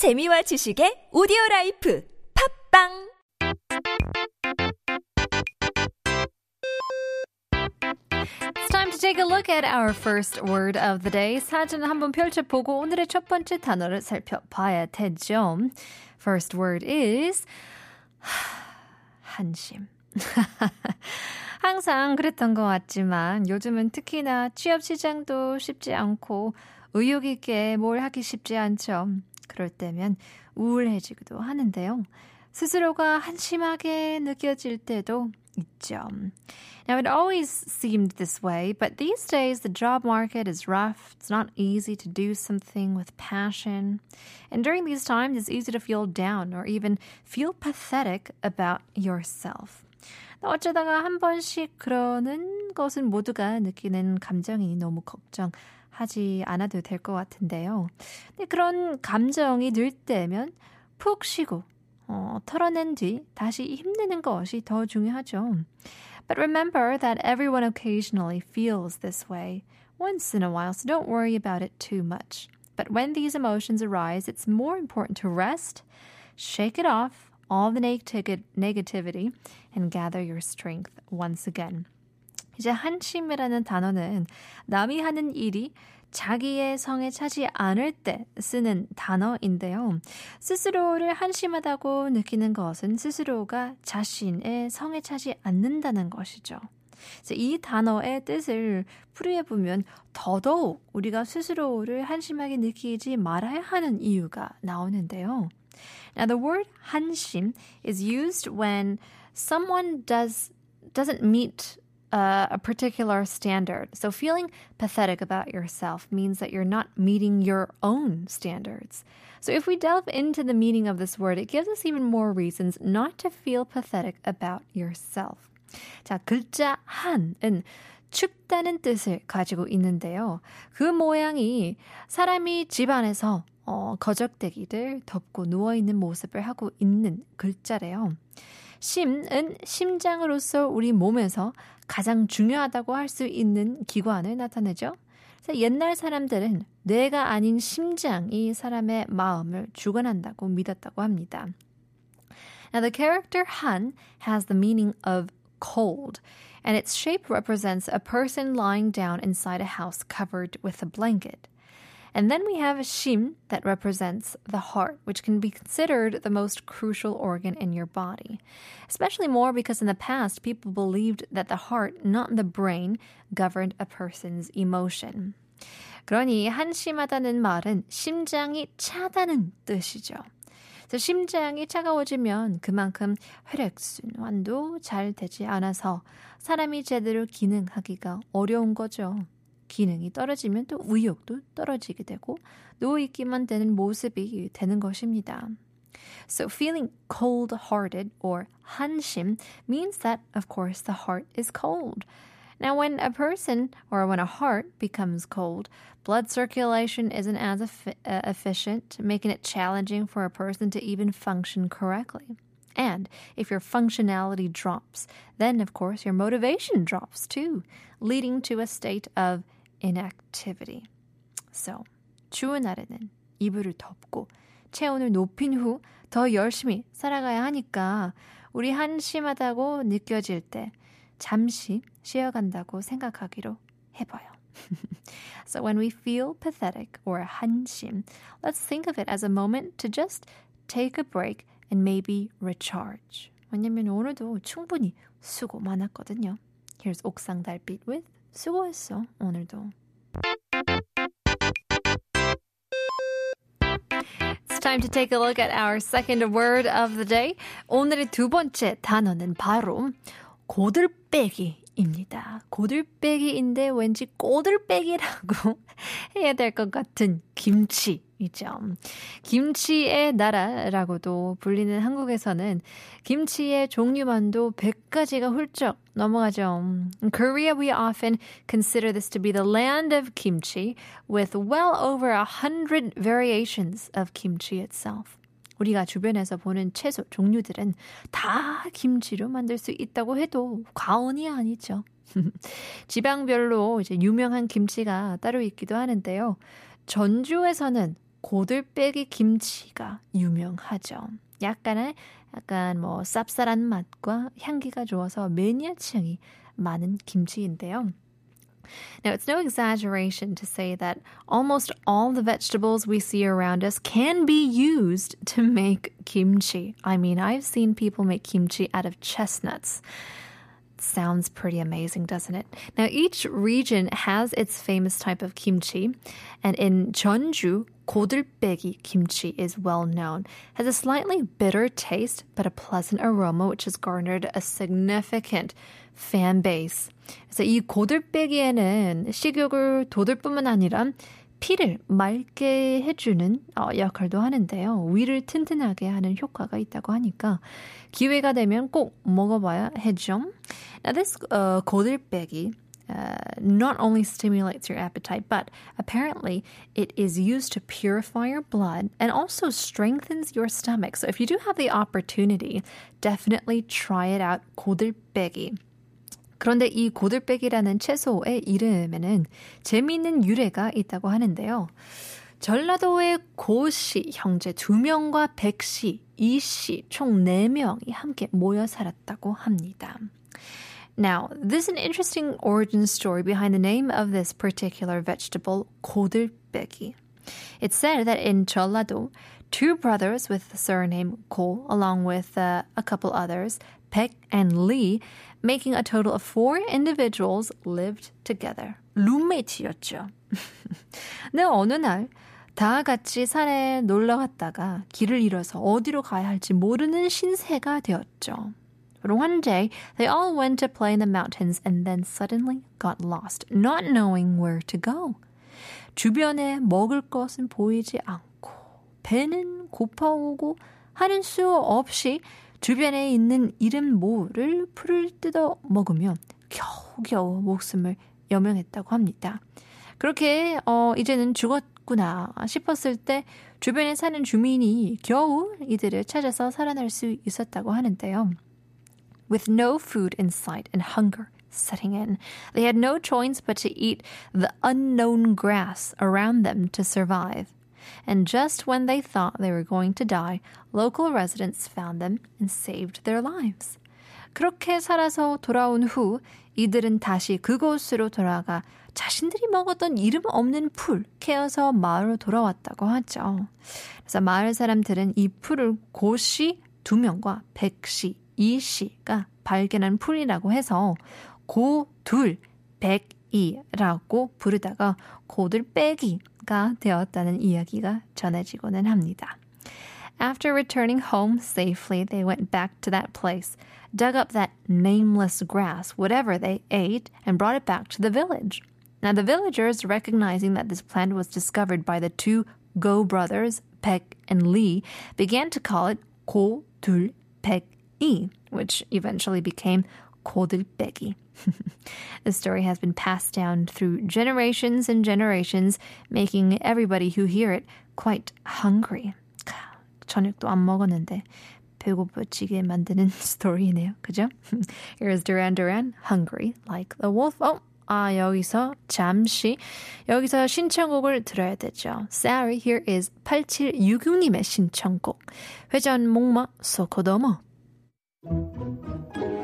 재미와 지식의 오디오 life 팟빵 It's time to take a look at our first word of the day. 사진 한번 펼쳐보고 오늘의 첫 번째 단어를 살펴봐야 되죠. First word is 한심. 항상 그랬던 것 같지만 요즘은 특히나 취업 시장도 쉽지 않고 의욕 있게 뭘 하기 쉽지 않죠. 그럴 때면 우울해지기도 하는데요. 스스로가 한심하게 느껴질 때도 있죠. Now, it always seemed this way, but these days the job market is rough. It's not easy to do something with passion. And during these times, it's easy to feel down or even feel pathetic about yourself. 어쩌다가 한 번씩 그러는 것은 모두가 느끼는 감정이 너무 걱정 하지 않아도 될 것 같은데요. 근데 그런 감정이 들 때면 푹 쉬고 어, 털어낸 뒤 다시 힘내는 것이 더 중요하죠. But remember that everyone occasionally feels this way once in a while, so don't worry about it too much. But when these emotions arise, it's more important to rest, shake it off, all the neg- negativity, and gather your strength once again. 이제 한심이라는 단어는 남이 하는 일이 자기의 성에 차지 않을 때 쓰는 단어인데요. 스스로를 한심하다고 느끼는 것은 스스로가 자신의 성에 차지 않는다는 것이죠. 이 단어의 뜻을 풀이해 보면 더더욱 우리가 스스로를 한심하게 느끼지 말아야 하는 이유가 나오는데요. Now the word 한심 is used when someone does doesn't meet uh, a particular standard. So feeling pathetic about yourself means that you're not meeting your own standards. So if we delve into the meaning of this word, it gives us even more reasons not to feel pathetic about yourself. 자, 글자 한은 춥다는 뜻을 가지고 있는데요. 그 모양이 사람이 집안에서 어, 거적대기들 덮고 누워있는 모습을 하고 있는 글자래요. 심은 심장으로서 우리 몸에서 가장 중요하다고 할 수 있는 기관을 나타내죠. 옛날 사람들은 뇌가 아닌 심장이 사람의 마음을 주관한다고 믿었다고 합니다. Now the character Han has the meaning of cold, and its shape represents a person lying down inside a house covered with a blanket. And then we have Shim that represents the heart, which can be considered the most crucial organ in your body. Especially more because in the past, people believed that the heart, not the brain, governed a person's emotion. 그러니 한심하다는 말은 심장이 차다는 뜻이죠. 그래서 심장이 차가워지면 그만큼 혈액순환도 잘 되지 않아서 사람이 제대로 기능하기가 어려운 거죠. 기능이 떨어지면 또 의욕도 떨어지게 되고 누워있기만 되는 모습이 되는 것입니다. So feeling cold-hearted or 한심 means that, of course, the heart is cold. Now, when a person or when a heart becomes cold, blood circulation isn't as efi- uh, efficient, making it challenging for a person to even function correctly. And if your functionality drops, then of course your motivation drops too, leading to a state of inactivity. So, 추운 날에는 이불을 덮고 체온을 높인 후 더 열심히 살아가야 하니까 우리 한심하다고 느껴질 때 잠시 쉬어간다고 생각하기로 해봐요. so when we feel pathetic or 한심, let's think of it as a moment to just take a break and maybe recharge. 왜냐면 오늘도 충분히 수고 많았거든요. Here's 옥상 달빛 with 수고했어, 오늘도. It's time to take a look at our second word of the day. 오늘의 두 번째 단어는 바로 고들빼기입니다. 고들빼기인데 왠지 꼬들빼기라고 해야 될 것 같은 김치. 이죠. 김치의 나라라고도 불리는 한국에서는 김치의 종류만도 100가지가 훌쩍 넘어가죠. In Korea, we often consider this to be the land of kimchi, with well over a hundred variations of kimchi itself. 우리가 주변에서 보는 채소 종류들은 다 김치로 만들 수 있다고 해도 과언이 아니죠. 지방별로 이제 유명한 김치가 따로 있기도 하는데요. 전주에서는 고들빼기 김치가 유명하죠. 약간의 약간 뭐 쌉쌀한 맛과 향기가 좋아서 매니아층이 많은 김치인데요. Now, it's no exaggeration to say that almost all the vegetables we see around us can be used to make kimchi. I mean, I've seen people make kimchi out of chestnuts. Sounds pretty amazing, doesn't it? Now, each region has its famous type of kimchi, and in Jeonju, 고들빼기 kimchi is well known. Has a slightly bitter taste, but a pleasant aroma, which has garnered a significant fan base. 그래서 이 고들빼기에는 식욕을 돋을 뿐만 아니라 피를 맑게 해주는 어, 역할도 하는데요. 위를 튼튼하게 하는 효과가 있다고 하니까 기회가 되면 꼭 먹어봐야 해죠. Now this uh, 고들빼기 uh, not only stimulates your appetite, but apparently it is used to purify your blood and also strengthens your stomach. So if you do have the opportunity, definitely try it out. 고들빼기. 그런데 이 고들빼기라는 채소의 이름에는 재미있는 유래가 있다고 하는데요. 전라도의 고씨 형제 2명과 백씨, 이씨 총 4명이 함께 모여 살았다고 합니다. Now, this is an interesting origin story behind the name of this particular vegetable, 고들빼기. It's said that in Jeollado, two brothers with the surname Ko, along with uh, a couple others, Pek and Lee, making a total of four individuals lived together. 룸메이트였죠. 네, 어느 날, 다 같이 산에 놀러 갔다가 길을 잃어서 어디로 가야 할지 모르는 신세가 되었죠. But one day, they all went to play in the mountains and then suddenly got lost, not knowing where to go. 주변에 먹을 것은 보이지 않고, 배는 고파오고 하는 수 없이 주변에 있는 이름 모를 풀을 뜯어 먹으며 겨우겨우 목숨을 여명했다고 합니다. 그렇게 어 이제는 죽었구나 싶었을 때 주변에 사는 주민이 겨우 이들을 찾아서 살아날 수 있었다고 하는데요. With no food in sight and hunger setting in, they had no choice but to eat the unknown grass around them to survive. and just when they thought they were going to die, local residents found them and saved their lives. 그렇게 살아서 돌아온 후 이들은 다시 그곳으로 돌아가 자신들이 먹었던 이름 없는 풀 캐어서 마을로 돌아왔다고 하죠. 그래서 마을 사람들은 이 풀을 고씨 두 명과 백씨, 이씨가 발견한 풀이라고 해서 고둘, 백이라고 부르다가 고들 빼기 가 되었다는 이야기가 전해지고는 합니다. After returning home safely, they went back to that place, dug up that nameless grass, whatever they ate, and brought it back to the village. Now, the villagers, recognizing that this plant was discovered by the two Go brothers, Peck and Lee, began to call it Ko Dul Pek I, which eventually became 고들빼기. the story has been passed down through generations and generations, making everybody who hear it quite hungry. 저녁도 안 먹었는데 배고프지게 만드는 스토리네요. 그죠? Here's Duran Duran, Hungry Like the Wolf. 어, 아, 여기서 잠시 여기서 신청곡을 들어야 되죠. Sorry, here is 8766님의 신청곡. 회전 목마 소코도모. Thank you.